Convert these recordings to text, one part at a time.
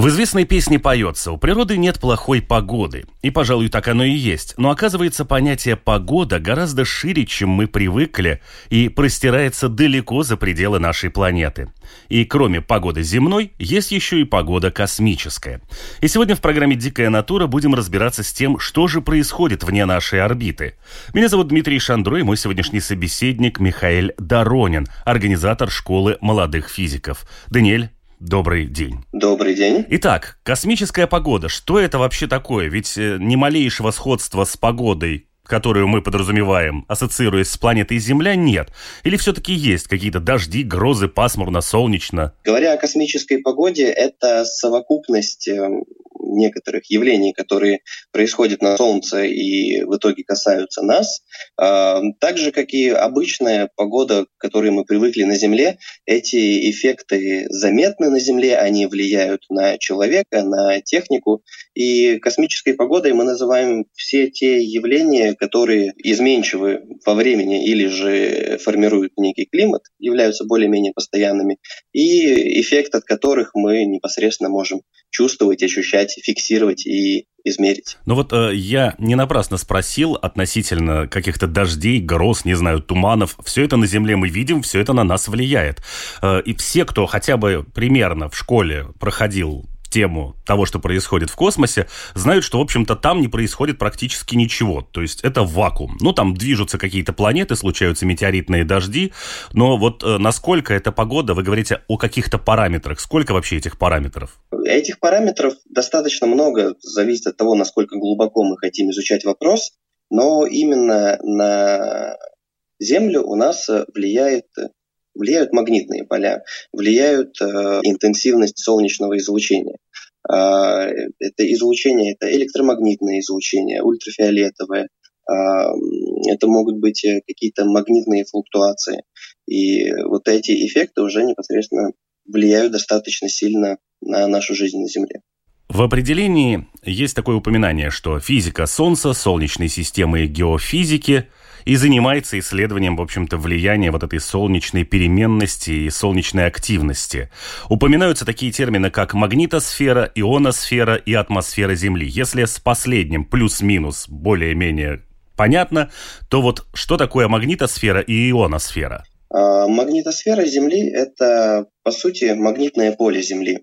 В известной песне поется «У природы нет плохой погоды». И, пожалуй, так оно и есть. Но оказывается, понятие «погода» гораздо шире, чем мы привыкли, и простирается далеко за пределы нашей планеты. И кроме погоды земной, есть еще и погода космическая. И сегодня в программе «Дикая натура» будем разбираться с тем, что же происходит вне нашей орбиты. Меня зовут Дмитрий Шандро, и мой сегодняшний собеседник Михаил Доронин, организатор школы молодых физиков. Даниэль, Добрый день. Добрый день. Итак, космическая погода. Что это вообще такое? Ведь э, ни малейшего сходства с погодой которую мы подразумеваем, ассоциируясь с планетой Земля, нет? Или все-таки есть какие-то дожди, грозы, пасмурно, солнечно? Говоря о космической погоде, это совокупность эм, некоторых явлений, которые происходят на Солнце и в итоге касаются нас. А, так же, как и обычная погода, к которой мы привыкли на Земле, эти эффекты заметны на Земле, они влияют на человека, на технику. И космической погодой мы называем все те явления, которые изменчивы во времени или же формируют некий климат, являются более-менее постоянными, и эффект от которых мы непосредственно можем чувствовать, ощущать, фиксировать и измерить. Ну вот э, я не напрасно спросил относительно каких-то дождей, гроз, не знаю, туманов. Все это на Земле мы видим, все это на нас влияет. Э, и все, кто хотя бы примерно в школе проходил тему того, что происходит в космосе, знают, что, в общем-то, там не происходит практически ничего. То есть это вакуум. Ну, там движутся какие-то планеты, случаются метеоритные дожди, но вот э, насколько эта погода, вы говорите о каких-то параметрах. Сколько вообще этих параметров? Этих параметров достаточно много, зависит от того, насколько глубоко мы хотим изучать вопрос, но именно на Землю у нас влияет влияют магнитные поля, влияют э, интенсивность солнечного излучения. Э, это излучение, это электромагнитное излучение, ультрафиолетовое, э, это могут быть э, какие-то магнитные флуктуации. И вот эти эффекты уже непосредственно влияют достаточно сильно на нашу жизнь на Земле. В определении есть такое упоминание, что физика Солнца, Солнечной системы и геофизики – и занимается исследованием, в общем-то, влияния вот этой солнечной переменности и солнечной активности. Упоминаются такие термины, как магнитосфера, ионосфера и атмосфера Земли. Если с последним плюс-минус более-менее понятно, то вот что такое магнитосфера и ионосфера? А, магнитосфера Земли – это, по сути, магнитное поле Земли.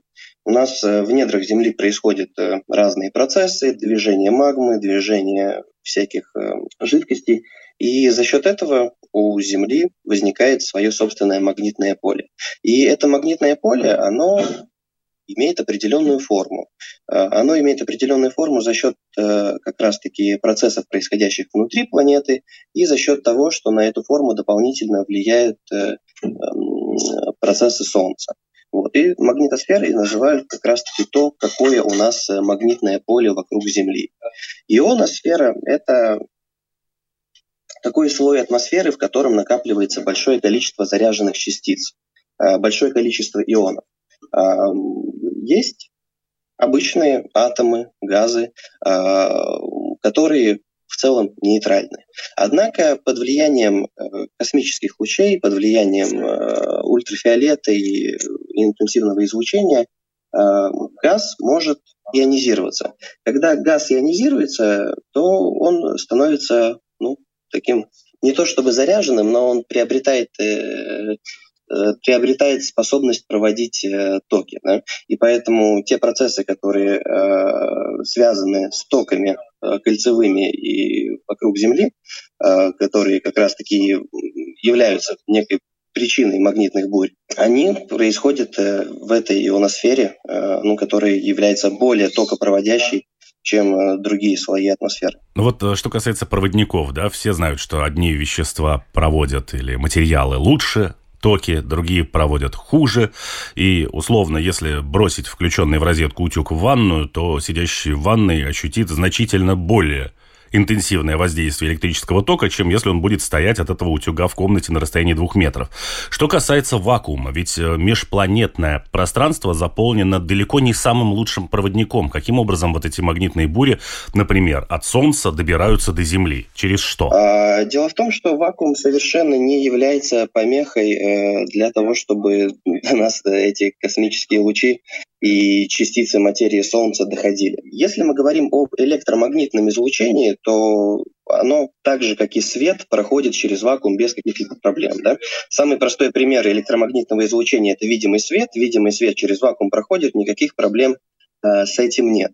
У нас э, в недрах Земли происходят э, разные процессы, движение магмы, движение всяких э, жидкостей. И за счет этого у Земли возникает свое собственное магнитное поле. И это магнитное поле, оно имеет определенную форму. Э, оно имеет определенную форму за счет э, как раз-таки процессов, происходящих внутри планеты, и за счет того, что на эту форму дополнительно влияют э, процессы Солнца. Вот. И магнитосферой называют как раз-таки то, какое у нас магнитное поле вокруг Земли. Ионосфера – это такой слой атмосферы, в котором накапливается большое количество заряженных частиц, э, большое количество ионов. А, есть обычные атомы, газы, а, которые в целом нейтральны. Однако под влиянием э, космических лучей, под влиянием э, ультрафиолета и интенсивного излучения газ может ионизироваться. Когда газ ионизируется, то он становится ну, таким не то чтобы заряженным, но он приобретает э, э, приобретает способность проводить э, токи. Да? И поэтому те процессы, которые связаны с токами кольцевыми и вокруг Земли, которые как раз-таки являются некой причиной магнитных бурь, они происходят в этой ионосфере, э, ну, которая является более токопроводящей, чем э, другие слои атмосферы. Ну вот э, что касается проводников, да, все знают, что одни вещества проводят или материалы лучше, токи, другие проводят хуже. И, условно, если бросить включенный в розетку утюг в ванную, то сидящий в ванной ощутит значительно более интенсивное воздействие электрического тока, чем если он будет стоять от этого утюга в комнате на расстоянии двух метров. Что касается вакуума, ведь э, межпланетное пространство заполнено далеко не самым лучшим проводником. Каким образом вот эти магнитные бури, например, от Солнца добираются до Земли? Через что? А, дело в том, что вакуум совершенно не является помехой э, для того, чтобы до нас эти космические лучи и частицы материи Солнца доходили. Если мы говорим об электромагнитном излучении, то оно так же, как и свет, проходит через вакуум без каких-либо проблем. Да? Самый простой пример электромагнитного излучения – это видимый свет. Видимый свет через вакуум проходит, никаких проблем э, с этим нет.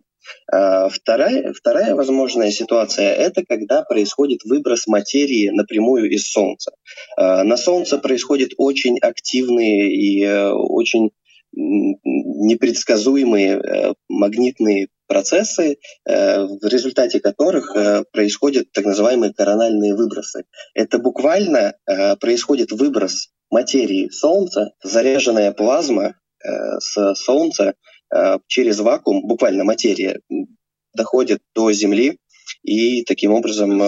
Э, вторая, вторая возможная ситуация – это когда происходит выброс материи напрямую из Солнца. Э, на Солнце происходят очень активные и э, очень непредсказуемые э, магнитные процессы, э, в результате которых э, происходят так называемые корональные выбросы. Это буквально происходит выброс материи Солнца, заряженная плазма с Солнца через вакуум, буквально материя, доходит до Земли, и таким образом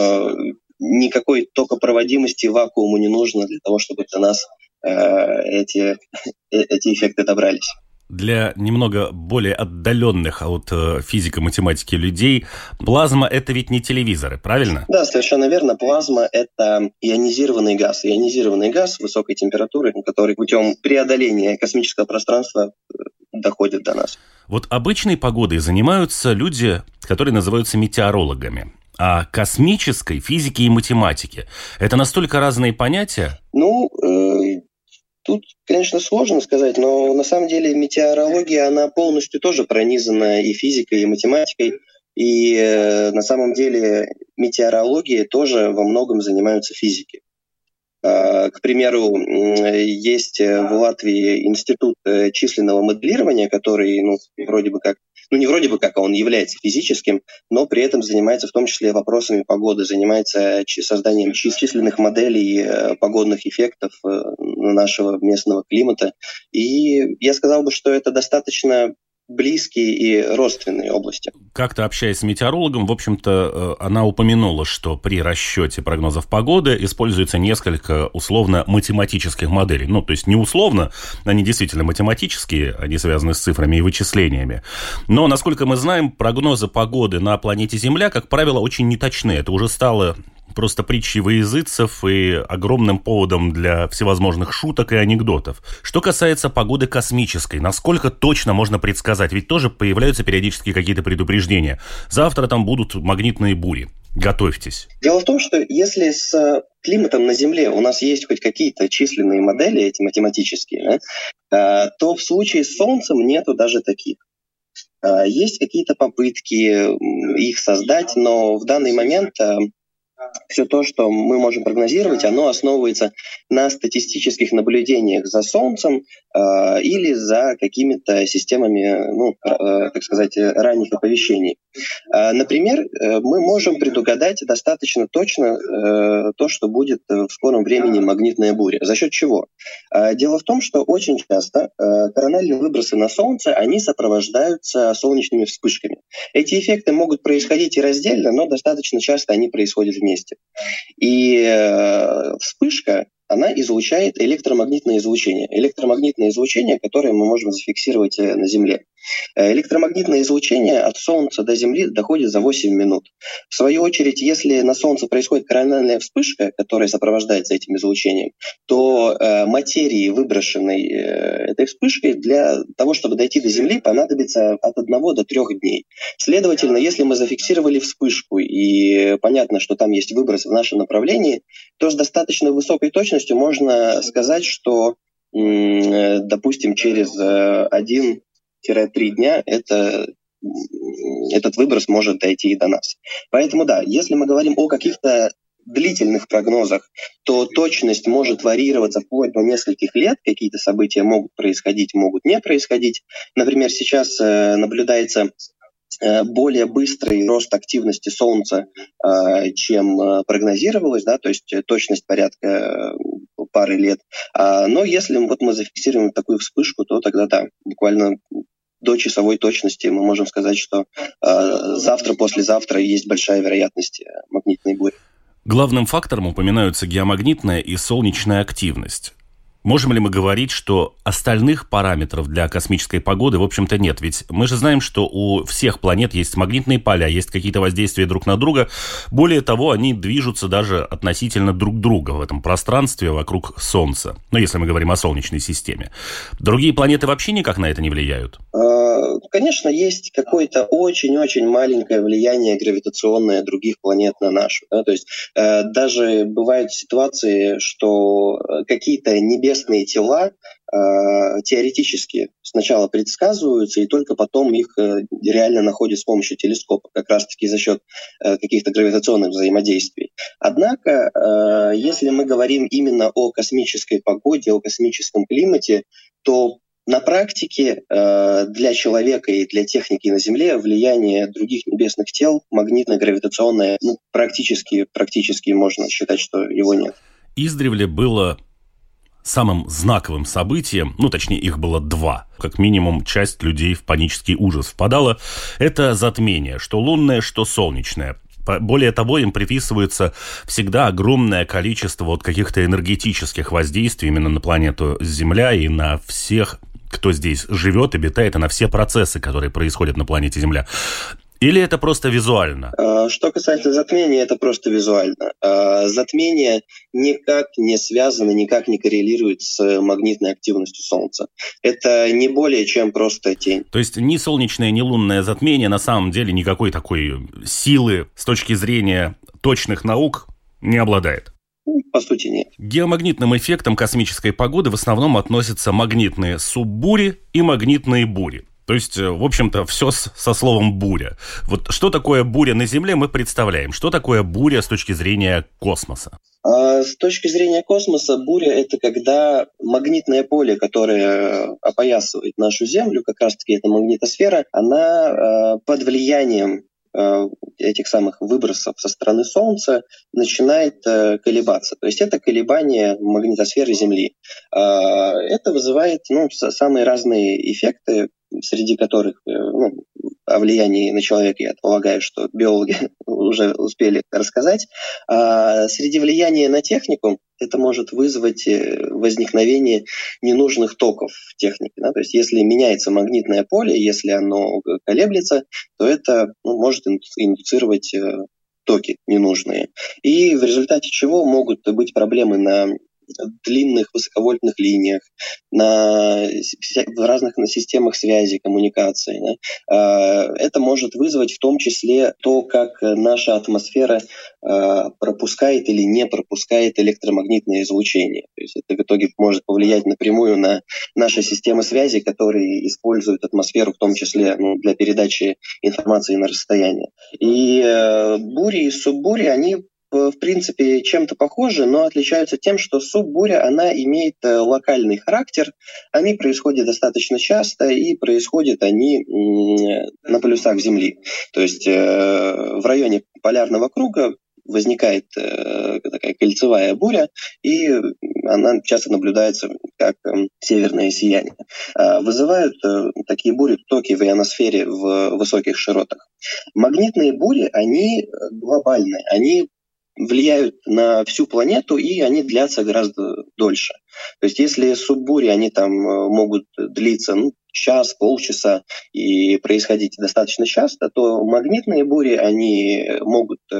никакой токопроводимости вакууму не нужно для того, чтобы до нас эти, э, эти эффекты добрались для немного более отдаленных от э, физико-математики людей, плазма – это ведь не телевизоры, правильно? Да, совершенно верно. Плазма – это ионизированный газ. Ионизированный газ высокой температуры, который путем преодоления космического пространства доходит до нас. Вот обычной погодой занимаются люди, которые называются метеорологами. А космической, физики и математики – это настолько разные понятия? Ну, э, Тут, конечно, сложно сказать, но на самом деле метеорология, она полностью тоже пронизана и физикой, и математикой. И э, на самом деле метеорологией тоже во многом занимаются физики. Э, к примеру, есть в Латвии институт э, численного моделирования, который ну, вроде бы как ну не вроде бы как, а он является физическим, но при этом занимается в том числе вопросами погоды, занимается созданием численных моделей э, погодных эффектов э, нашего местного климата. И я сказал бы, что это достаточно близкие и родственные области. Как-то общаясь с метеорологом, в общем-то, э, она упомянула, что при расчете прогнозов погоды используется несколько условно-математических моделей. Ну, то есть не условно, они действительно математические, они связаны с цифрами и вычислениями. Но, насколько мы знаем, прогнозы погоды на планете Земля, как правило, очень неточны. Это уже стало просто притчей во языцев и огромным поводом для всевозможных шуток и анекдотов. Что касается погоды космической, насколько точно можно предсказать? Ведь тоже появляются периодически какие-то предупреждения. Завтра там будут магнитные бури. Готовьтесь. Дело в том, что если с климатом на Земле у нас есть хоть какие-то численные модели, эти математические, да, то в случае с Солнцем нету даже таких. А, есть какие-то попытки их создать, но в данный момент а, все то, что мы можем прогнозировать, оно основывается на статистических наблюдениях за Солнцем э, или за какими-то системами, ну, э, так сказать, ранних оповещений. Э, например, э, мы можем предугадать достаточно точно э, то, что будет в скором времени магнитная буря. За счет чего? Э, дело в том, что очень часто э, корональные выбросы на Солнце, они сопровождаются солнечными вспышками. Эти эффекты могут происходить и раздельно, но достаточно часто они происходят вместе. И э, вспышка она излучает электромагнитное излучение. Электромагнитное излучение, которое мы можем зафиксировать э, на Земле. Э, электромагнитное излучение от Солнца до Земли доходит за 8 минут. В свою очередь, если на Солнце происходит корональная вспышка, которая сопровождается этим излучением, то э, материи, выброшенной э, этой вспышкой, для того, чтобы дойти до Земли, понадобится от 1 до 3 дней. Следовательно, если мы зафиксировали вспышку и понятно, что там есть выброс в нашем направлении, то с достаточно высокой точностью можно сказать, что э, допустим, через э, один 2-3 дня это этот выброс может дойти и до нас. Поэтому да, если мы говорим о каких-то длительных прогнозах, то точность может варьироваться вплоть до нескольких лет. Какие-то события могут происходить, могут не происходить. Например, сейчас э, наблюдается э, более быстрый рост активности Солнца, э, чем прогнозировалось, да, то есть точность порядка пары лет. А, но если вот мы зафиксируем такую вспышку, то тогда да, буквально до часовой точности мы можем сказать, что э, завтра, послезавтра есть большая вероятность магнитной бури. Главным фактором упоминаются геомагнитная и солнечная активность. Можем ли мы говорить, что остальных параметров для космической погоды, в общем-то, нет? Ведь мы же знаем, что у всех планет есть магнитные поля, есть какие-то воздействия друг на друга. Более того, они движутся даже относительно друг друга в этом пространстве вокруг Солнца. Ну, если мы говорим о Солнечной системе. Другие планеты вообще никак на это не влияют? А, конечно, есть какое-то очень-очень маленькое влияние гравитационное других планет на нашу. То есть э, даже бывают ситуации, что э, какие-то небесные небесные тела э, теоретически сначала предсказываются, и только потом их э, реально находят с помощью телескопа, как раз-таки за счет э, каких-то гравитационных взаимодействий. Однако, э, если мы говорим именно о космической погоде, о космическом климате, то на практике э, для человека и для техники на Земле влияние других небесных тел магнитно-гравитационное ну, практически, практически можно считать, что его нет. Издревле было самым знаковым событием, ну, точнее, их было два, как минимум часть людей в панический ужас впадала, это затмение, что лунное, что солнечное. Более того, им приписывается всегда огромное количество вот каких-то энергетических воздействий именно на планету Земля и на всех кто здесь живет, обитает, и на все процессы, которые происходят на планете Земля. Или это просто визуально? А, что касается затмения, это просто визуально. А, затмение никак не связано, никак не коррелирует с магнитной активностью Солнца. Это не более чем просто тень. То есть ни солнечное, ни лунное затмение на самом деле никакой такой силы с точки зрения точных наук не обладает? По сути, нет. Геомагнитным эффектом космической погоды в основном относятся магнитные суббури и магнитные бури. То есть, э, в общем-то, все со словом «буря». Вот что такое буря на Земле, мы представляем. Что такое буря с точки зрения космоса? А, с точки зрения космоса, буря — это когда магнитное поле, которое опоясывает нашу Землю, как раз-таки эта магнитосфера, она а, под влиянием а, этих самых выбросов со стороны Солнца начинает э, колебаться. То есть это колебание магнитосферы Земли. Это вызывает ну, самые разные эффекты, среди которых э, ну, о влиянии на человека, я полагаю, что биологи уже успели рассказать. А среди влияния на технику это может вызвать э, возникновение ненужных токов в технике. Да? То есть если меняется магнитное поле, если оно колеблется, то это ну, может индуцировать э, токи ненужные. И в результате чего могут быть проблемы на длинных высоковольтных линиях, на, в разных на системах связи, коммуникации. Да? А, это может вызвать в том числе то, как наша атмосфера а, пропускает или не пропускает электромагнитное излучение. То есть это в итоге может повлиять напрямую на наши системы связи, которые используют атмосферу в том числе ну, для передачи информации на расстояние. И э, бури и суббури, они в принципе, чем-то похожи, но отличаются тем, что суббуря, она имеет э, локальный характер, они происходят достаточно часто, и происходят они на полюсах Земли. То есть э, в районе полярного круга возникает э, такая кольцевая буря, и она часто наблюдается как э, северное сияние. Э, вызывают э, такие бури токи в ионосфере в высоких широтах. Магнитные бури, они глобальные, они влияют на всю планету, и они длятся гораздо дольше. То есть если суббури, они там э, могут длиться ну, час, полчаса и происходить достаточно часто, то магнитные бури, они могут э,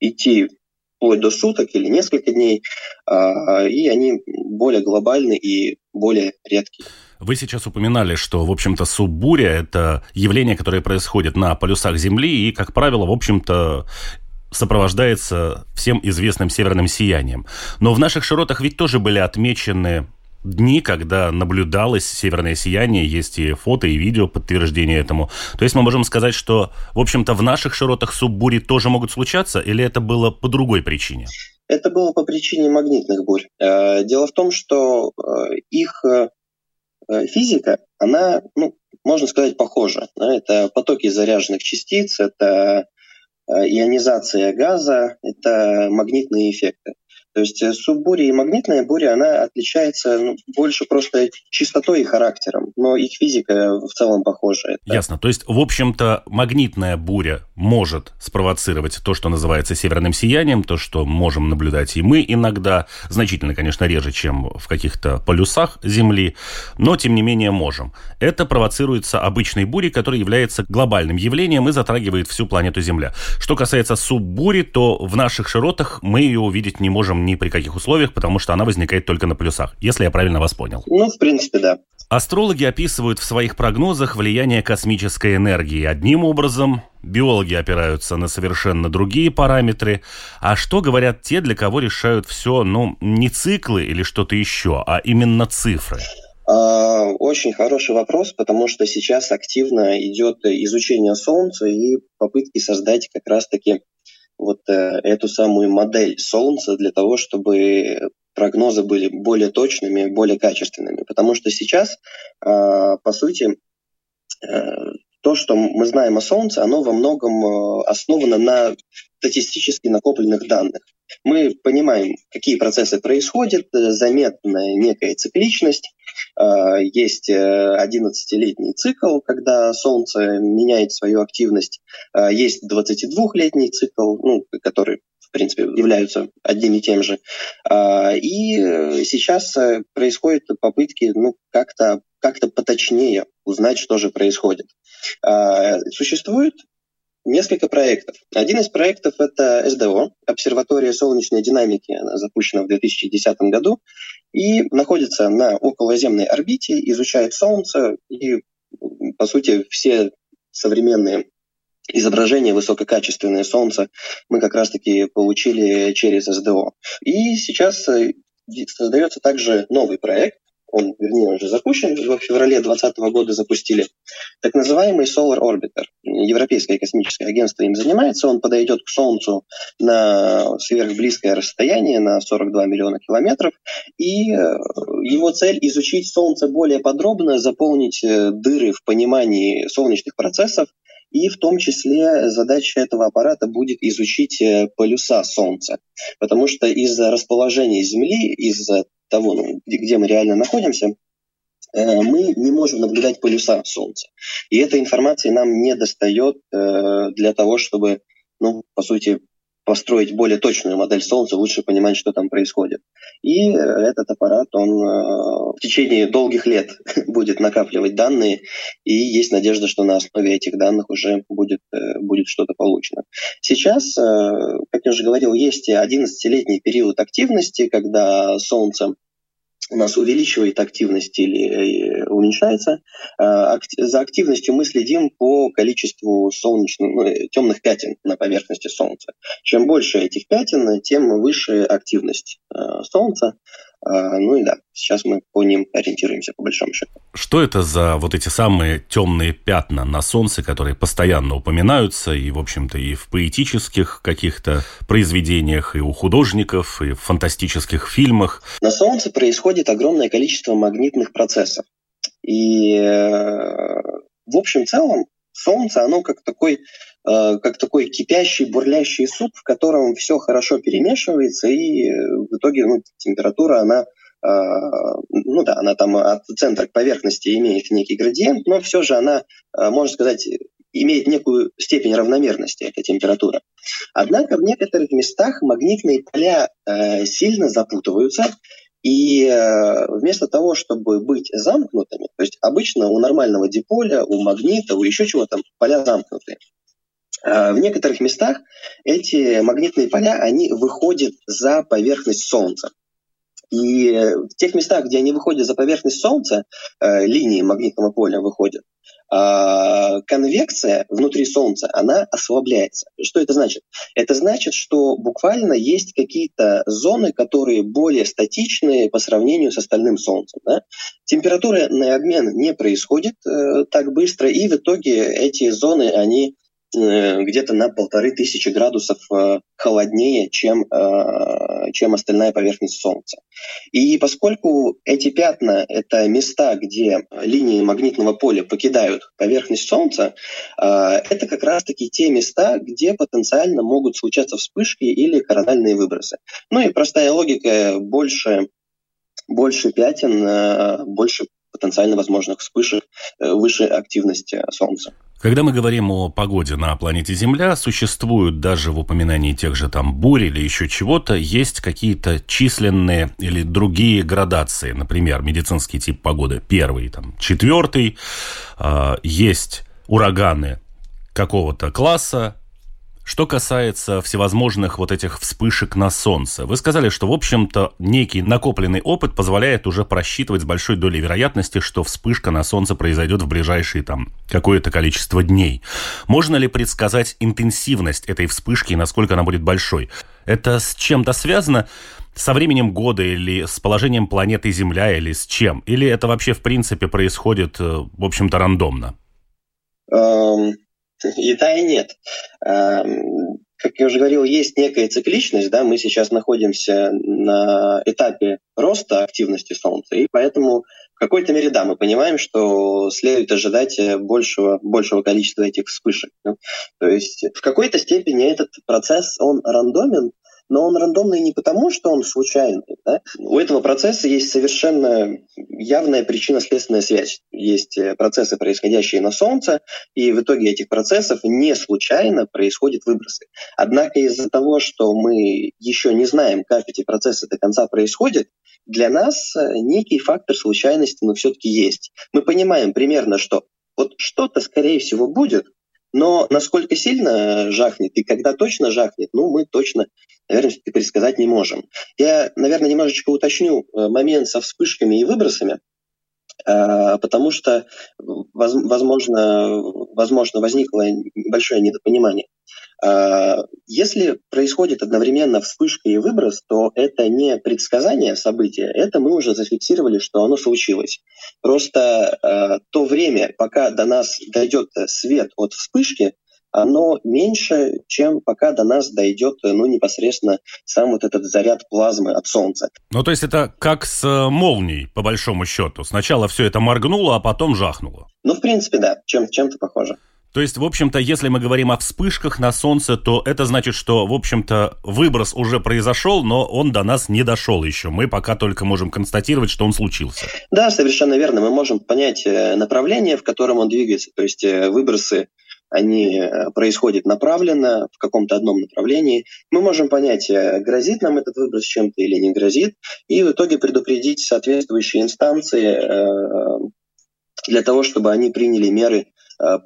идти вплоть до суток или несколько дней, э, и они более глобальны и более редкие. Вы сейчас упоминали, что, в общем-то, суббуря – это явление, которое происходит на полюсах Земли, и, как правило, в общем-то, сопровождается всем известным северным сиянием. Но в наших широтах ведь тоже были отмечены дни, когда наблюдалось северное сияние, есть и фото, и видео подтверждение этому. То есть мы можем сказать, что, в общем-то, в наших широтах суббури тоже могут случаться, или это было по другой причине? Это было по причине магнитных бурь. Э, дело в том, что э, их э, физика, она, ну, можно сказать, похожа. Это потоки заряженных частиц, это ионизация газа – это магнитные эффекты. То есть э, суббуря и магнитная буря, она отличается ну, больше просто чистотой и характером, но их физика в целом похожа. Ясно. То есть, в общем-то, магнитная буря может спровоцировать то, что называется северным сиянием, то, что можем наблюдать и мы иногда, значительно, конечно, реже, чем в каких-то полюсах Земли, но, тем не менее, можем. Это провоцируется обычной бурей, которая является глобальным явлением и затрагивает всю планету Земля. Что касается суббури, то в наших широтах мы ее увидеть не можем ни при каких условиях, потому что она возникает только на плюсах, если я правильно вас понял. Ну, в принципе, да. Астрологи описывают в своих прогнозах влияние космической энергии одним образом, биологи опираются на совершенно другие параметры. А что говорят те, для кого решают все, ну, не циклы или что-то еще, а именно цифры? А, очень хороший вопрос, потому что сейчас активно идет изучение Солнца и попытки создать как раз-таки вот э, эту самую модель Солнца для того, чтобы прогнозы были более точными, более качественными. Потому что сейчас, э, по сути, э, то, что мы знаем о Солнце, оно во многом э, основано на статистически накопленных данных. Мы понимаем, какие процессы происходят, э, заметна некая цикличность, есть 11-летний цикл, когда Солнце меняет свою активность, есть 22-летний цикл, ну, который в принципе, являются одним и тем же. И сейчас происходят попытки ну, как-то как поточнее узнать, что же происходит. Существует несколько проектов. Один из проектов – это СДО, обсерватория солнечной динамики, она запущена в 2010 году и находится на околоземной орбите, изучает Солнце и, по сути, все современные изображения высококачественное Солнца мы как раз-таки получили через СДО. И сейчас э, создается также новый проект, он, вернее, уже запущен, в феврале 2020 года запустили, так называемый Solar Orbiter. Европейское космическое агентство им занимается, он подойдет к Солнцу на сверхблизкое расстояние, на 42 миллиона километров, и э, его цель изучить Солнце более подробно, заполнить э, дыры в понимании солнечных процессов, и в том числе задача этого аппарата будет изучить э, полюса Солнца, потому что из-за расположения Земли, из-за того, ну, где мы реально находимся, э, мы не можем наблюдать полюса Солнца. И эта информация нам не достает э, для того, чтобы, ну, по сути, построить более точную модель Солнца, лучше понимать, что там происходит. И э, этот аппарат, он в течение долгих лет будет накапливать данные, и есть надежда, что на основе этих данных уже будет, будет что-то получено. Сейчас, как я уже говорил, есть 11-летний период активности, когда Солнце у нас увеличивает активность или э, уменьшается. А, за активностью мы следим по количеству солнечных, ну, э, темных пятен на поверхности Солнца. Чем больше этих пятен, тем выше активность э, Солнца. А, ну и да, сейчас мы по ним ориентируемся по большому счету. Что это за вот эти самые темные пятна на Солнце, которые постоянно упоминаются и, в общем-то, и в поэтических каких-то произведениях, и у художников, и в фантастических фильмах? На Солнце происходит огромное количество магнитных процессов. И э, в общем целом Солнце, оно как такой как такой кипящий, бурлящий суп, в котором все хорошо перемешивается, и э, в итоге ну, температура, она э, ну да, она там от центра к поверхности имеет некий градиент, но все же она, можно сказать, имеет некую степень равномерности, эта температура. Однако в некоторых местах магнитные поля сильно запутываются, и вместо того, чтобы быть замкнутыми, то есть обычно у нормального диполя, у магнита, у еще чего-то поля замкнутые. А, в некоторых местах эти магнитные поля, они выходят за поверхность Солнца. И в тех местах, где они выходят за поверхность Солнца, э, линии магнитного поля выходят, а, конвекция внутри Солнца, она ослабляется. Что это значит? Это значит, что буквально есть какие-то зоны, которые более статичные по сравнению с остальным Солнцем. Да? Температурный обмен не происходит э, так быстро, и в итоге эти зоны, они э, где-то на полторы тысячи градусов э, холоднее, чем, чем остальная поверхность Солнца. И поскольку эти пятна – это места, где линии магнитного поля покидают поверхность Солнца, это как раз-таки те места, где потенциально могут случаться вспышки или корональные выбросы. Ну и простая логика – больше больше пятен, больше потенциально возможных вспышек, э, выше активности Солнца. Когда мы говорим о погоде на планете Земля, существуют даже в упоминании тех же там бурь или еще чего-то, есть какие-то численные или другие градации. Например, медицинский тип погоды первый, там, четвертый. Э, есть ураганы какого-то класса, что касается всевозможных вот этих вспышек на Солнце, вы сказали, что, в общем-то, некий накопленный опыт позволяет уже просчитывать с большой долей вероятности, что вспышка на Солнце произойдет в ближайшие там какое-то количество дней. Можно ли предсказать интенсивность этой вспышки и насколько она будет большой? Это с чем-то связано? со временем года или с положением планеты Земля или с чем? Или это вообще в принципе происходит, э, в общем-то, рандомно? Um, И да, и нет. Эм, как я уже говорил, есть некая цикличность, да, мы сейчас находимся на этапе роста активности Солнца, и поэтому в какой-то мере, да, мы понимаем, что следует ожидать большего, большего количества этих вспышек. То есть в какой-то степени этот процесс, он рандомен, но он рандомный не потому, что он случайный. Да? У этого процесса есть совершенно явная причинно-следственная связь. Есть э, процессы, происходящие на Солнце, и в итоге этих процессов не случайно происходят выбросы. Однако из-за того, что мы еще не знаем, как эти процессы до конца происходят, для нас э, некий фактор случайности, но все-таки есть. Мы понимаем примерно, что вот что-то, скорее всего, будет, но насколько сильно жахнет и когда точно жахнет, ну, мы точно, наверное, предсказать не можем. Я, наверное, немножечко уточню э, момент со вспышками и выбросами. А, потому что, возможно, возможно, возникло небольшое недопонимание. А, если происходит одновременно вспышка и выброс, то это не предсказание события, это мы уже зафиксировали, что оно случилось. Просто а, то время, пока до нас дойдет свет от вспышки, оно меньше, чем пока до нас дойдет ну, непосредственно сам вот этот заряд плазмы от Солнца. Ну, то есть это как с э, молнией, по большому счету. Сначала все это моргнуло, а потом жахнуло. Ну, в принципе, да, чем, чем-то похоже. То есть, в общем-то, если мы говорим о вспышках на Солнце, то это значит, что, в общем-то, выброс уже произошел, но он до нас не дошел еще. Мы пока только можем констатировать, что он случился. Да, совершенно верно. Мы можем понять э, направление, в котором он двигается. То есть э, выбросы они э, происходят направленно в каком-то одном направлении. Мы можем понять, э, грозит нам этот выброс чем-то или не грозит, и в итоге предупредить соответствующие инстанции э, для того, чтобы они приняли меры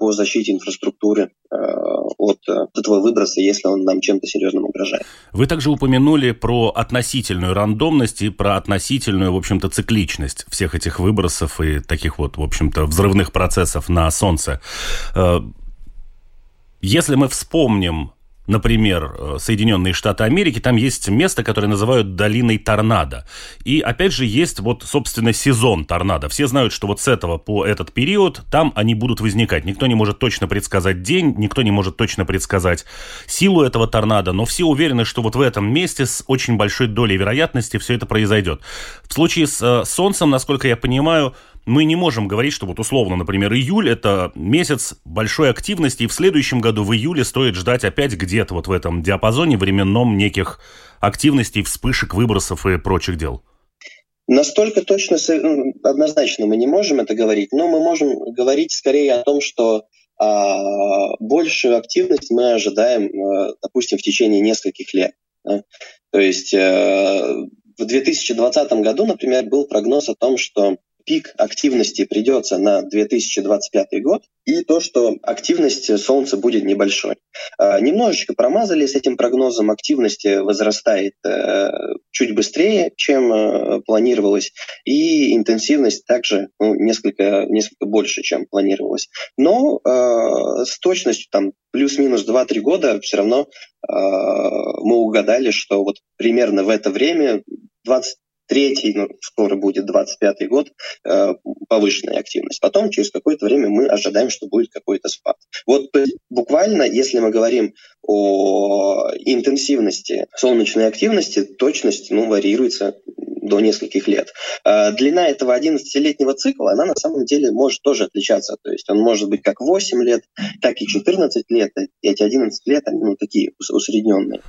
по защите инфраструктуры от этого выброса, если он нам чем-то серьезным угрожает. Вы также упомянули про относительную рандомность и про относительную, в общем-то, цикличность всех этих выбросов и таких вот, в общем-то, взрывных процессов на Солнце. Если мы вспомним например, э, Соединенные Штаты Америки, там есть место, которое называют долиной торнадо. И опять же есть вот, собственно, сезон торнадо. Все знают, что вот с этого по этот период там они будут возникать. Никто не может точно предсказать день, никто не может точно предсказать силу этого торнадо, но все уверены, что вот в этом месте с очень большой долей вероятности все это произойдет. В случае с э, Солнцем, насколько я понимаю, мы не можем говорить, что вот условно, например, июль – это месяц большой активности, и в следующем году в июле стоит ждать опять где-то вот в этом диапазоне временном неких активностей, вспышек, выбросов и прочих дел. Настолько точно, ну, однозначно мы не можем это говорить, но мы можем говорить скорее о том, что а, большую активность мы ожидаем, а, допустим, в течение нескольких лет. Да? То есть а, в 2020 году, например, был прогноз о том, что пик активности придется на 2025 год, и то, что активность Солнца будет небольшой. А, немножечко промазали с этим прогнозом, активность возрастает э, чуть быстрее, чем э, планировалось, и интенсивность также ну, несколько, несколько больше, чем планировалось. Но э, с точностью там плюс-минус 2-3 года все равно мы угадали, что вот примерно в это время 20 третий, ну, скоро будет 25 год, э, повышенная активность. Потом, через какое-то время, мы ожидаем, что будет какой-то спад. Вот буквально, если мы говорим о интенсивности солнечной активности, точность ну, варьируется до нескольких лет. А длина этого 11-летнего цикла, она на самом деле может тоже отличаться. То есть он может быть как 8 лет, так и 14 лет. Эти 11 лет, они ну, такие усредненные.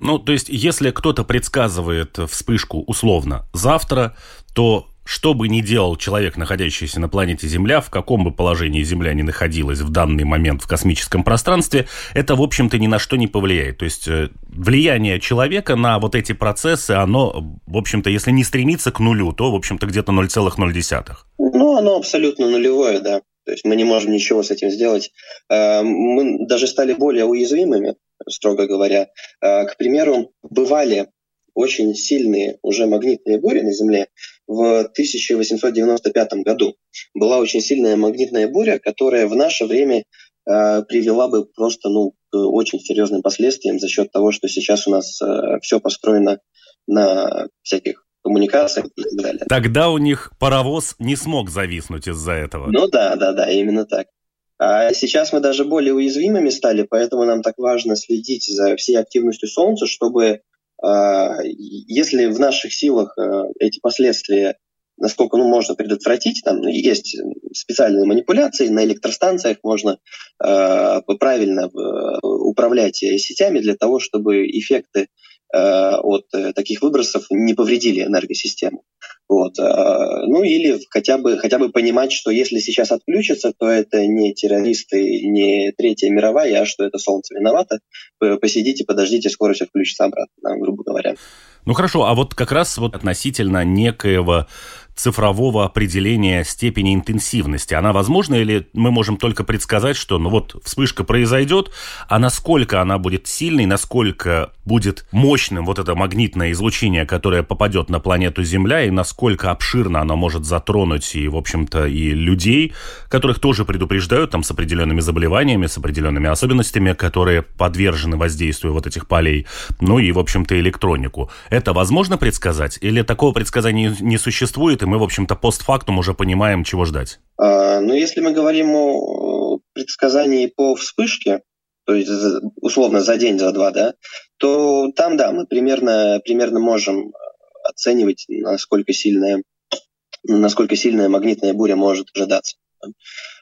Ну, то есть, если кто-то предсказывает вспышку условно завтра, то что бы ни делал человек, находящийся на планете Земля, в каком бы положении Земля ни находилась в данный момент в космическом пространстве, это, в общем-то, ни на что не повлияет. То есть э, влияние человека на вот эти процессы, оно, в общем-то, если не стремится к нулю, то, в общем-то, где-то 0,0. Ну, оно абсолютно нулевое, да. То есть мы не можем ничего с этим сделать. Э, мы даже стали более уязвимыми, строго говоря. Э, к примеру, бывали очень сильные уже магнитные бури на Земле в 1895 году. Была очень сильная магнитная буря, которая в наше время э, привела бы просто ну, к очень серьезным последствиям за счет того, что сейчас у нас э, все построено на всяких коммуникациях и так далее. Тогда у них паровоз не смог зависнуть из-за этого. Ну да, да, да, именно так. А сейчас мы даже более уязвимыми стали, поэтому нам так важно следить за всей активностью Солнца, чтобы а, если в наших силах э, эти последствия насколько ну, можно предотвратить. Там есть специальные манипуляции, на электростанциях можно э, правильно управлять сетями для того, чтобы эффекты от э, таких выбросов не повредили энергосистему. Вот. Э, ну или хотя бы, хотя бы понимать, что если сейчас отключится, то это не террористы, не Третья мировая, а что это Солнце виновато. Посидите, подождите, скоро все включится обратно, грубо говоря. Ну хорошо, а вот как раз вот относительно некоего цифрового определения степени интенсивности. Она возможна или мы можем только предсказать, что ну вот вспышка произойдет, а насколько она будет сильной, насколько будет мощным вот это магнитное излучение, которое попадет на планету Земля, и насколько обширно оно может затронуть и, в общем-то, и людей, которых тоже предупреждают там с определенными заболеваниями, с определенными особенностями, которые подвержены воздействию вот этих полей, ну и, в общем-то, электронику. Это возможно предсказать? Или такого предсказания не существует, и мы, в общем-то, постфактум уже понимаем, чего ждать. А, ну, если мы говорим о предсказании по вспышке, то есть условно за день, за два, да, то там, да, мы примерно, примерно можем оценивать, насколько сильная, насколько сильная магнитная буря может ожидаться.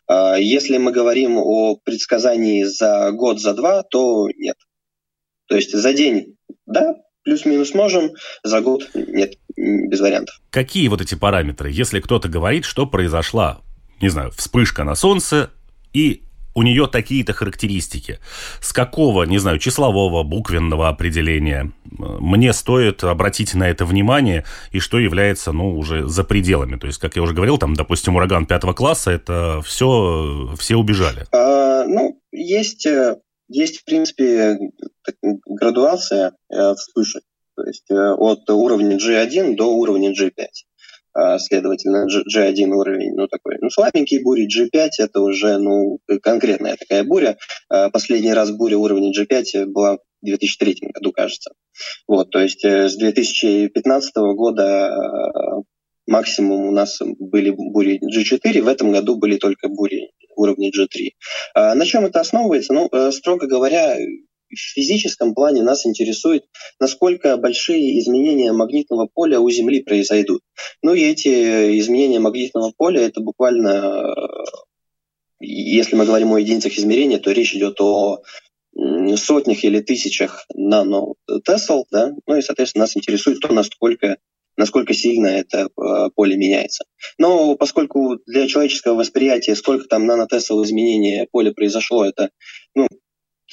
А, если мы говорим о предсказании за год, за два, то нет. То есть за день, да, плюс-минус можем, за год нет, без вариантов. Какие вот эти параметры? Если кто-то говорит, что произошла, не знаю, вспышка на Солнце, и у нее такие-то характеристики. С какого, не знаю, числового, буквенного определения мне стоит обратить на это внимание, и что является, ну, уже за пределами? То есть, как я уже говорил, там, допустим, ураган пятого класса, это все, все убежали. А, ну, есть э, есть, в принципе, градуация э, вспышек, то есть э, от уровня G1 до уровня G5. А, следовательно, G1 уровень, ну, такой, ну, слабенький бури, G5 это уже, ну, конкретная такая буря. А, последний раз буря уровня G5 была в 2003 году, кажется. Вот, то есть э, с 2015 года максимум у нас были бури G4, в этом году были только бури уровня G3. А на чем это основывается? Ну, э, строго говоря, в физическом плане нас интересует, насколько большие изменения магнитного поля у Земли произойдут. Ну и эти изменения магнитного поля, это буквально, если мы говорим о единицах измерения, то речь идет о сотнях или тысячах нанотесл, да, ну и, соответственно, нас интересует то, насколько насколько сильно это э, поле меняется. Но поскольку для человеческого восприятия, сколько там нанотесового изменения поля произошло, это ну,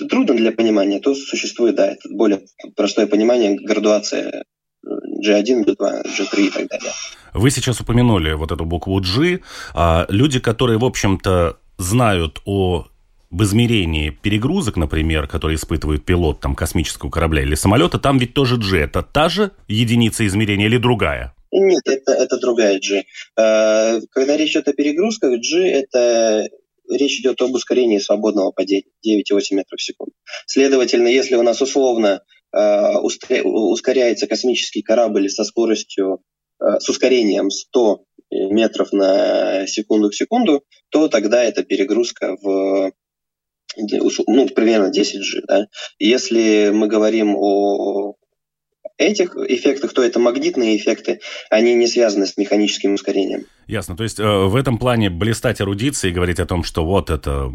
трудно для понимания, то существует, да, это более простое понимание, градуация G1, G2, G3 и так далее. Вы сейчас упомянули вот эту букву G. А люди, которые, в общем-то, знают о в измерении перегрузок, например, которые испытывает пилот там, космического корабля или самолета, там ведь тоже G. Это та же единица измерения или другая? Нет, это, это другая G. Э, когда речь идет о перегрузках, G – это речь идет об ускорении свободного падения 9,8 метров в секунду. Следовательно, если у нас условно э, ускоряется космический корабль со скоростью с ускорением 100 метров на секунду к секунду, то тогда это перегрузка в ну, примерно 10G. Да? Если мы говорим о этих эффектах, то это магнитные эффекты, они не связаны с механическим ускорением. Ясно. То есть э, в этом плане блистать эрудицией и говорить о том, что вот это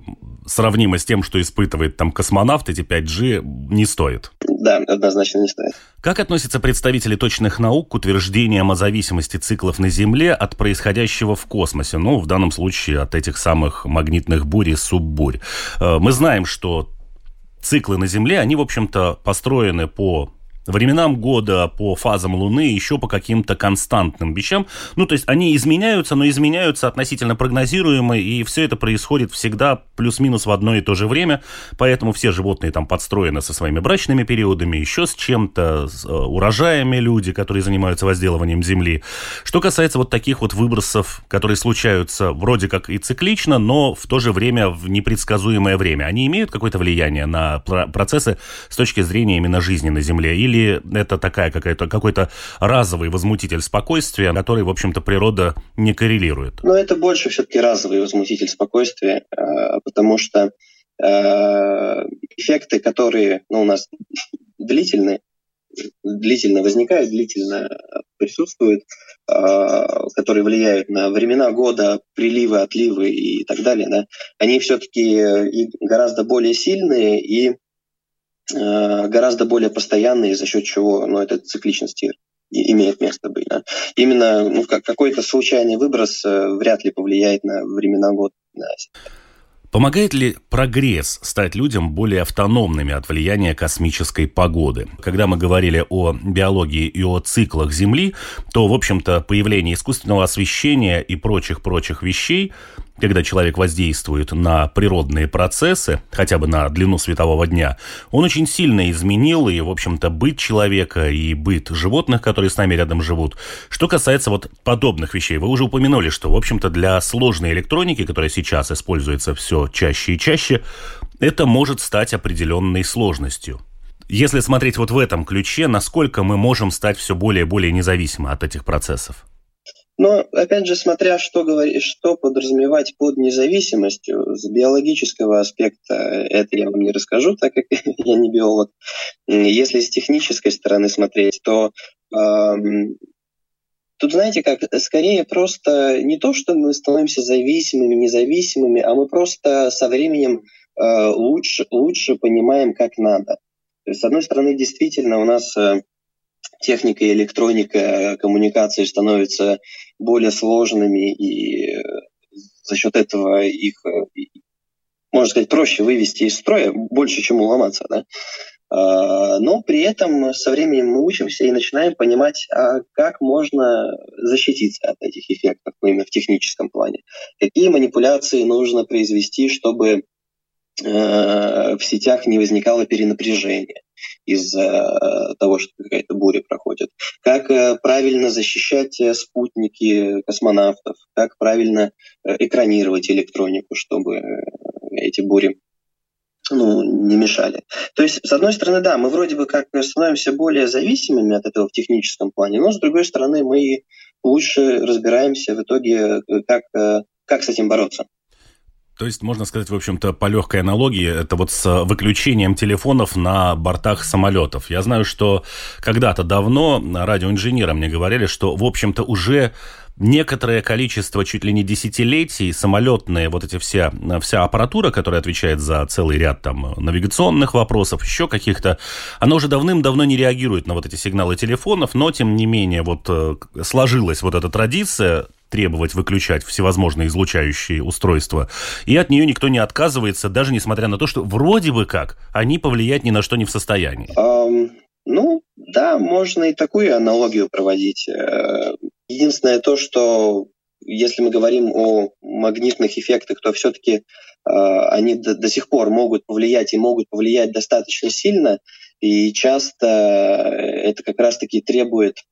сравнимо с тем, что испытывает там космонавт, эти 5G, не стоит. Да, однозначно не стоит. Как относятся представители точных наук к утверждениям о зависимости циклов на Земле от происходящего в космосе? Ну, в данном случае от этих самых магнитных бурь и суббурь. Э, мы знаем, что циклы на Земле, они, в общем-то, построены по временам года, по фазам Луны, еще по каким-то константным вещам. Ну, то есть они изменяются, но изменяются относительно прогнозируемо, и все это происходит всегда плюс-минус в одно и то же время, поэтому все животные там подстроены со своими брачными периодами, еще с чем-то, с э, урожаями люди, которые занимаются возделыванием земли. Что касается вот таких вот выбросов, которые случаются вроде как и циклично, но в то же время в непредсказуемое время, они имеют какое-то влияние на процессы с точки зрения именно жизни на Земле? Или или это такая какая-то, какой-то разовый возмутитель спокойствия, который, в общем-то, природа не коррелирует? Ну, это больше все-таки разовый возмутитель спокойствия, э, потому что э, эффекты, которые ну, у нас длительные, длительно возникают, длительно присутствуют, э, которые влияют на времена года, приливы, отливы и так далее, да, они все-таки гораздо более сильные и гораздо более постоянные, за счет чего ну, эта цикличность имеет место быть. Да. Именно ну, как, какой-то случайный выброс э, вряд ли повлияет на времена года. Да. Помогает ли прогресс стать людям более автономными от влияния космической погоды? Когда мы говорили о биологии и о циклах Земли, то, в общем-то, появление искусственного освещения и прочих-прочих вещей когда человек воздействует на природные процессы, хотя бы на длину светового дня, он очень сильно изменил и, в общем-то, быт человека и быт животных, которые с нами рядом живут. Что касается вот подобных вещей, вы уже упомянули, что, в общем-то, для сложной электроники, которая сейчас используется все чаще и чаще, это может стать определенной сложностью. Если смотреть вот в этом ключе, насколько мы можем стать все более и более независимы от этих процессов? Но, опять же, смотря что, говорить, что подразумевать под независимостью, с биологического аспекта это я вам не расскажу, так как я не биолог. Если с технической стороны смотреть, то эм, тут, знаете, как, скорее просто не то, что мы становимся зависимыми, независимыми, а мы просто со временем э, лучше, лучше понимаем, как надо. То есть, с одной стороны, действительно, у нас э, техника и электроника коммуникации становятся более сложными, и э, за счет этого их, э, можно сказать, проще вывести из строя, больше, чем уломаться. Да? А, но при этом со временем мы учимся и начинаем понимать, а как можно защититься от этих эффектов именно в техническом плане. Какие манипуляции нужно произвести, чтобы э, в сетях не возникало перенапряжения из-за э, того, что какая-то буря проходит. Как э, правильно защищать э, спутники космонавтов, как правильно экранировать электронику, чтобы эти бури ну, не мешали. То есть, с одной стороны, да, мы вроде бы как становимся более зависимыми от этого в техническом плане, но с другой стороны, мы лучше разбираемся в итоге, как, как с этим бороться. То есть, можно сказать, в общем-то, по легкой аналогии, это вот с выключением телефонов на бортах самолетов. Я знаю, что когда-то давно радиоинженеры мне говорили, что, в общем-то, уже некоторое количество, чуть ли не десятилетий, самолетные вот эти вся, вся аппаратура, которая отвечает за целый ряд там навигационных вопросов, еще каких-то, она уже давным-давно не реагирует на вот эти сигналы телефонов, но, тем не менее, вот э, сложилась вот эта традиция требовать выключать всевозможные излучающие устройства. И от нее никто не отказывается, даже несмотря на то, что вроде бы как они повлиять ни на что не в состоянии. Um, ну, да, можно и такую аналогию проводить. Э, единственное то, что если мы говорим о магнитных эффектах, то все-таки э, они до, до сих пор могут повлиять и могут повлиять достаточно сильно, и часто это как раз-таки требует Э,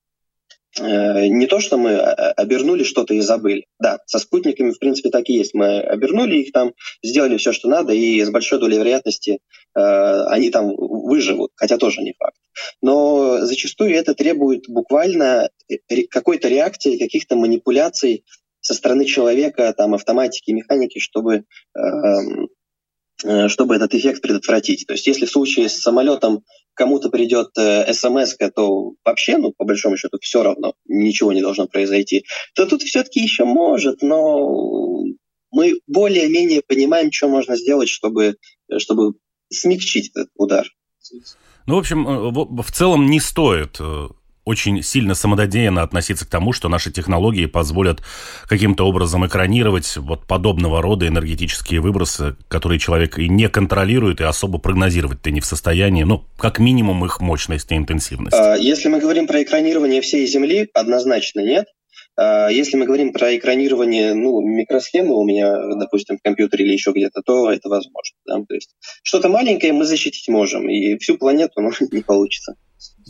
не то, что мы обернули что-то и забыли. Да, со спутниками, в принципе, так и есть. Мы обернули их там, сделали все, что надо, и с большой долей вероятности они там выживут, хотя тоже не факт. Но зачастую это требует буквально какой-то реакции, каких-то манипуляций со стороны человека, там, автоматики, механики, чтобы эм, Э, чтобы этот эффект предотвратить. То есть если в случае с самолетом кому-то придет э, смс, то вообще, ну, по большому счету, все равно ничего не должно произойти, то тут все-таки еще может, но мы более-менее понимаем, что можно сделать, чтобы, чтобы смягчить этот удар. Ну, в общем, э, в целом не стоит очень сильно самонадеянно относиться к тому, что наши технологии позволят каким-то образом экранировать вот подобного рода энергетические выбросы, которые человек и не контролирует, и особо прогнозировать-то не в состоянии, ну, как минимум их мощность и интенсивность. А, если мы говорим про экранирование всей Земли, однозначно нет. А, если мы говорим про экранирование ну, микросхемы у меня, допустим, в компьютере или еще где-то, то это возможно. Да? То есть что-то маленькое мы защитить можем, и всю планету ну, не получится.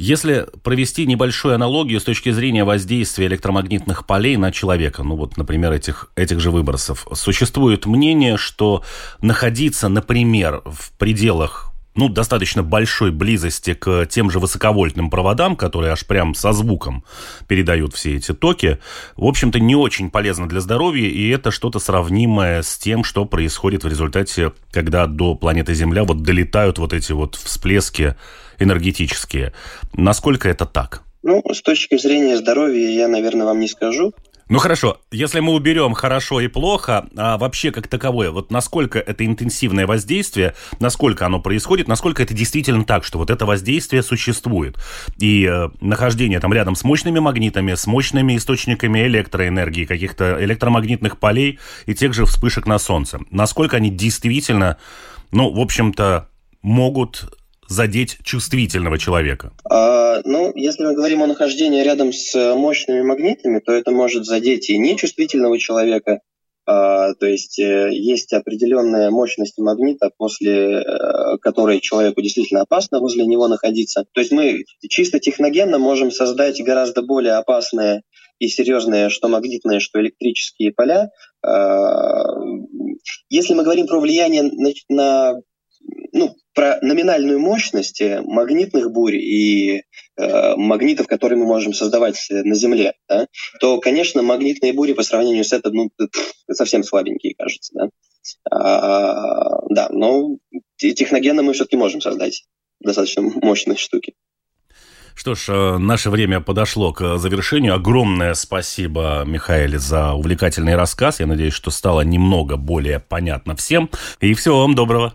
Если провести небольшую аналогию с точки зрения воздействия электромагнитных полей на человека, ну вот, например, этих, этих же выбросов, существует мнение, что находиться, например, в пределах ну, достаточно большой близости к тем же высоковольтным проводам, которые аж прям со звуком передают все эти токи, в общем-то, не очень полезно для здоровья, и это что-то сравнимое с тем, что происходит в результате, когда до планеты Земля вот долетают вот эти вот всплески энергетические. Насколько это так? Ну, с точки зрения здоровья я, наверное, вам не скажу. Ну хорошо, если мы уберем хорошо и плохо, а вообще как таковое, вот насколько это интенсивное воздействие, насколько оно происходит, насколько это действительно так, что вот это воздействие существует. И э, нахождение там рядом с мощными магнитами, с мощными источниками электроэнергии, каких-то электромагнитных полей и тех же вспышек на Солнце. Насколько они действительно, ну, в общем-то, могут задеть чувствительного человека? А, ну, если мы говорим о нахождении рядом с мощными магнитами, то это может задеть и нечувствительного человека. А, то есть э, есть определенная мощность магнита, после э, которой человеку действительно опасно возле него находиться. То есть мы чисто техногенно можем создать гораздо более опасные и серьезные что магнитные, что электрические поля. А, если мы говорим про влияние на ну, про номинальную мощность э, магнитных бурь и э, магнитов, которые мы можем создавать на Земле, да, то, конечно, магнитные бури по сравнению с этим ну, совсем слабенькие, кажется. Да, а, да но техногенно мы все-таки можем создать достаточно мощные штуки. Что ж, э, наше время подошло к завершению. Огромное спасибо, Михаил, за увлекательный рассказ. Я надеюсь, что стало немного более понятно всем. И всего вам доброго.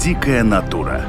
«Дикая натура».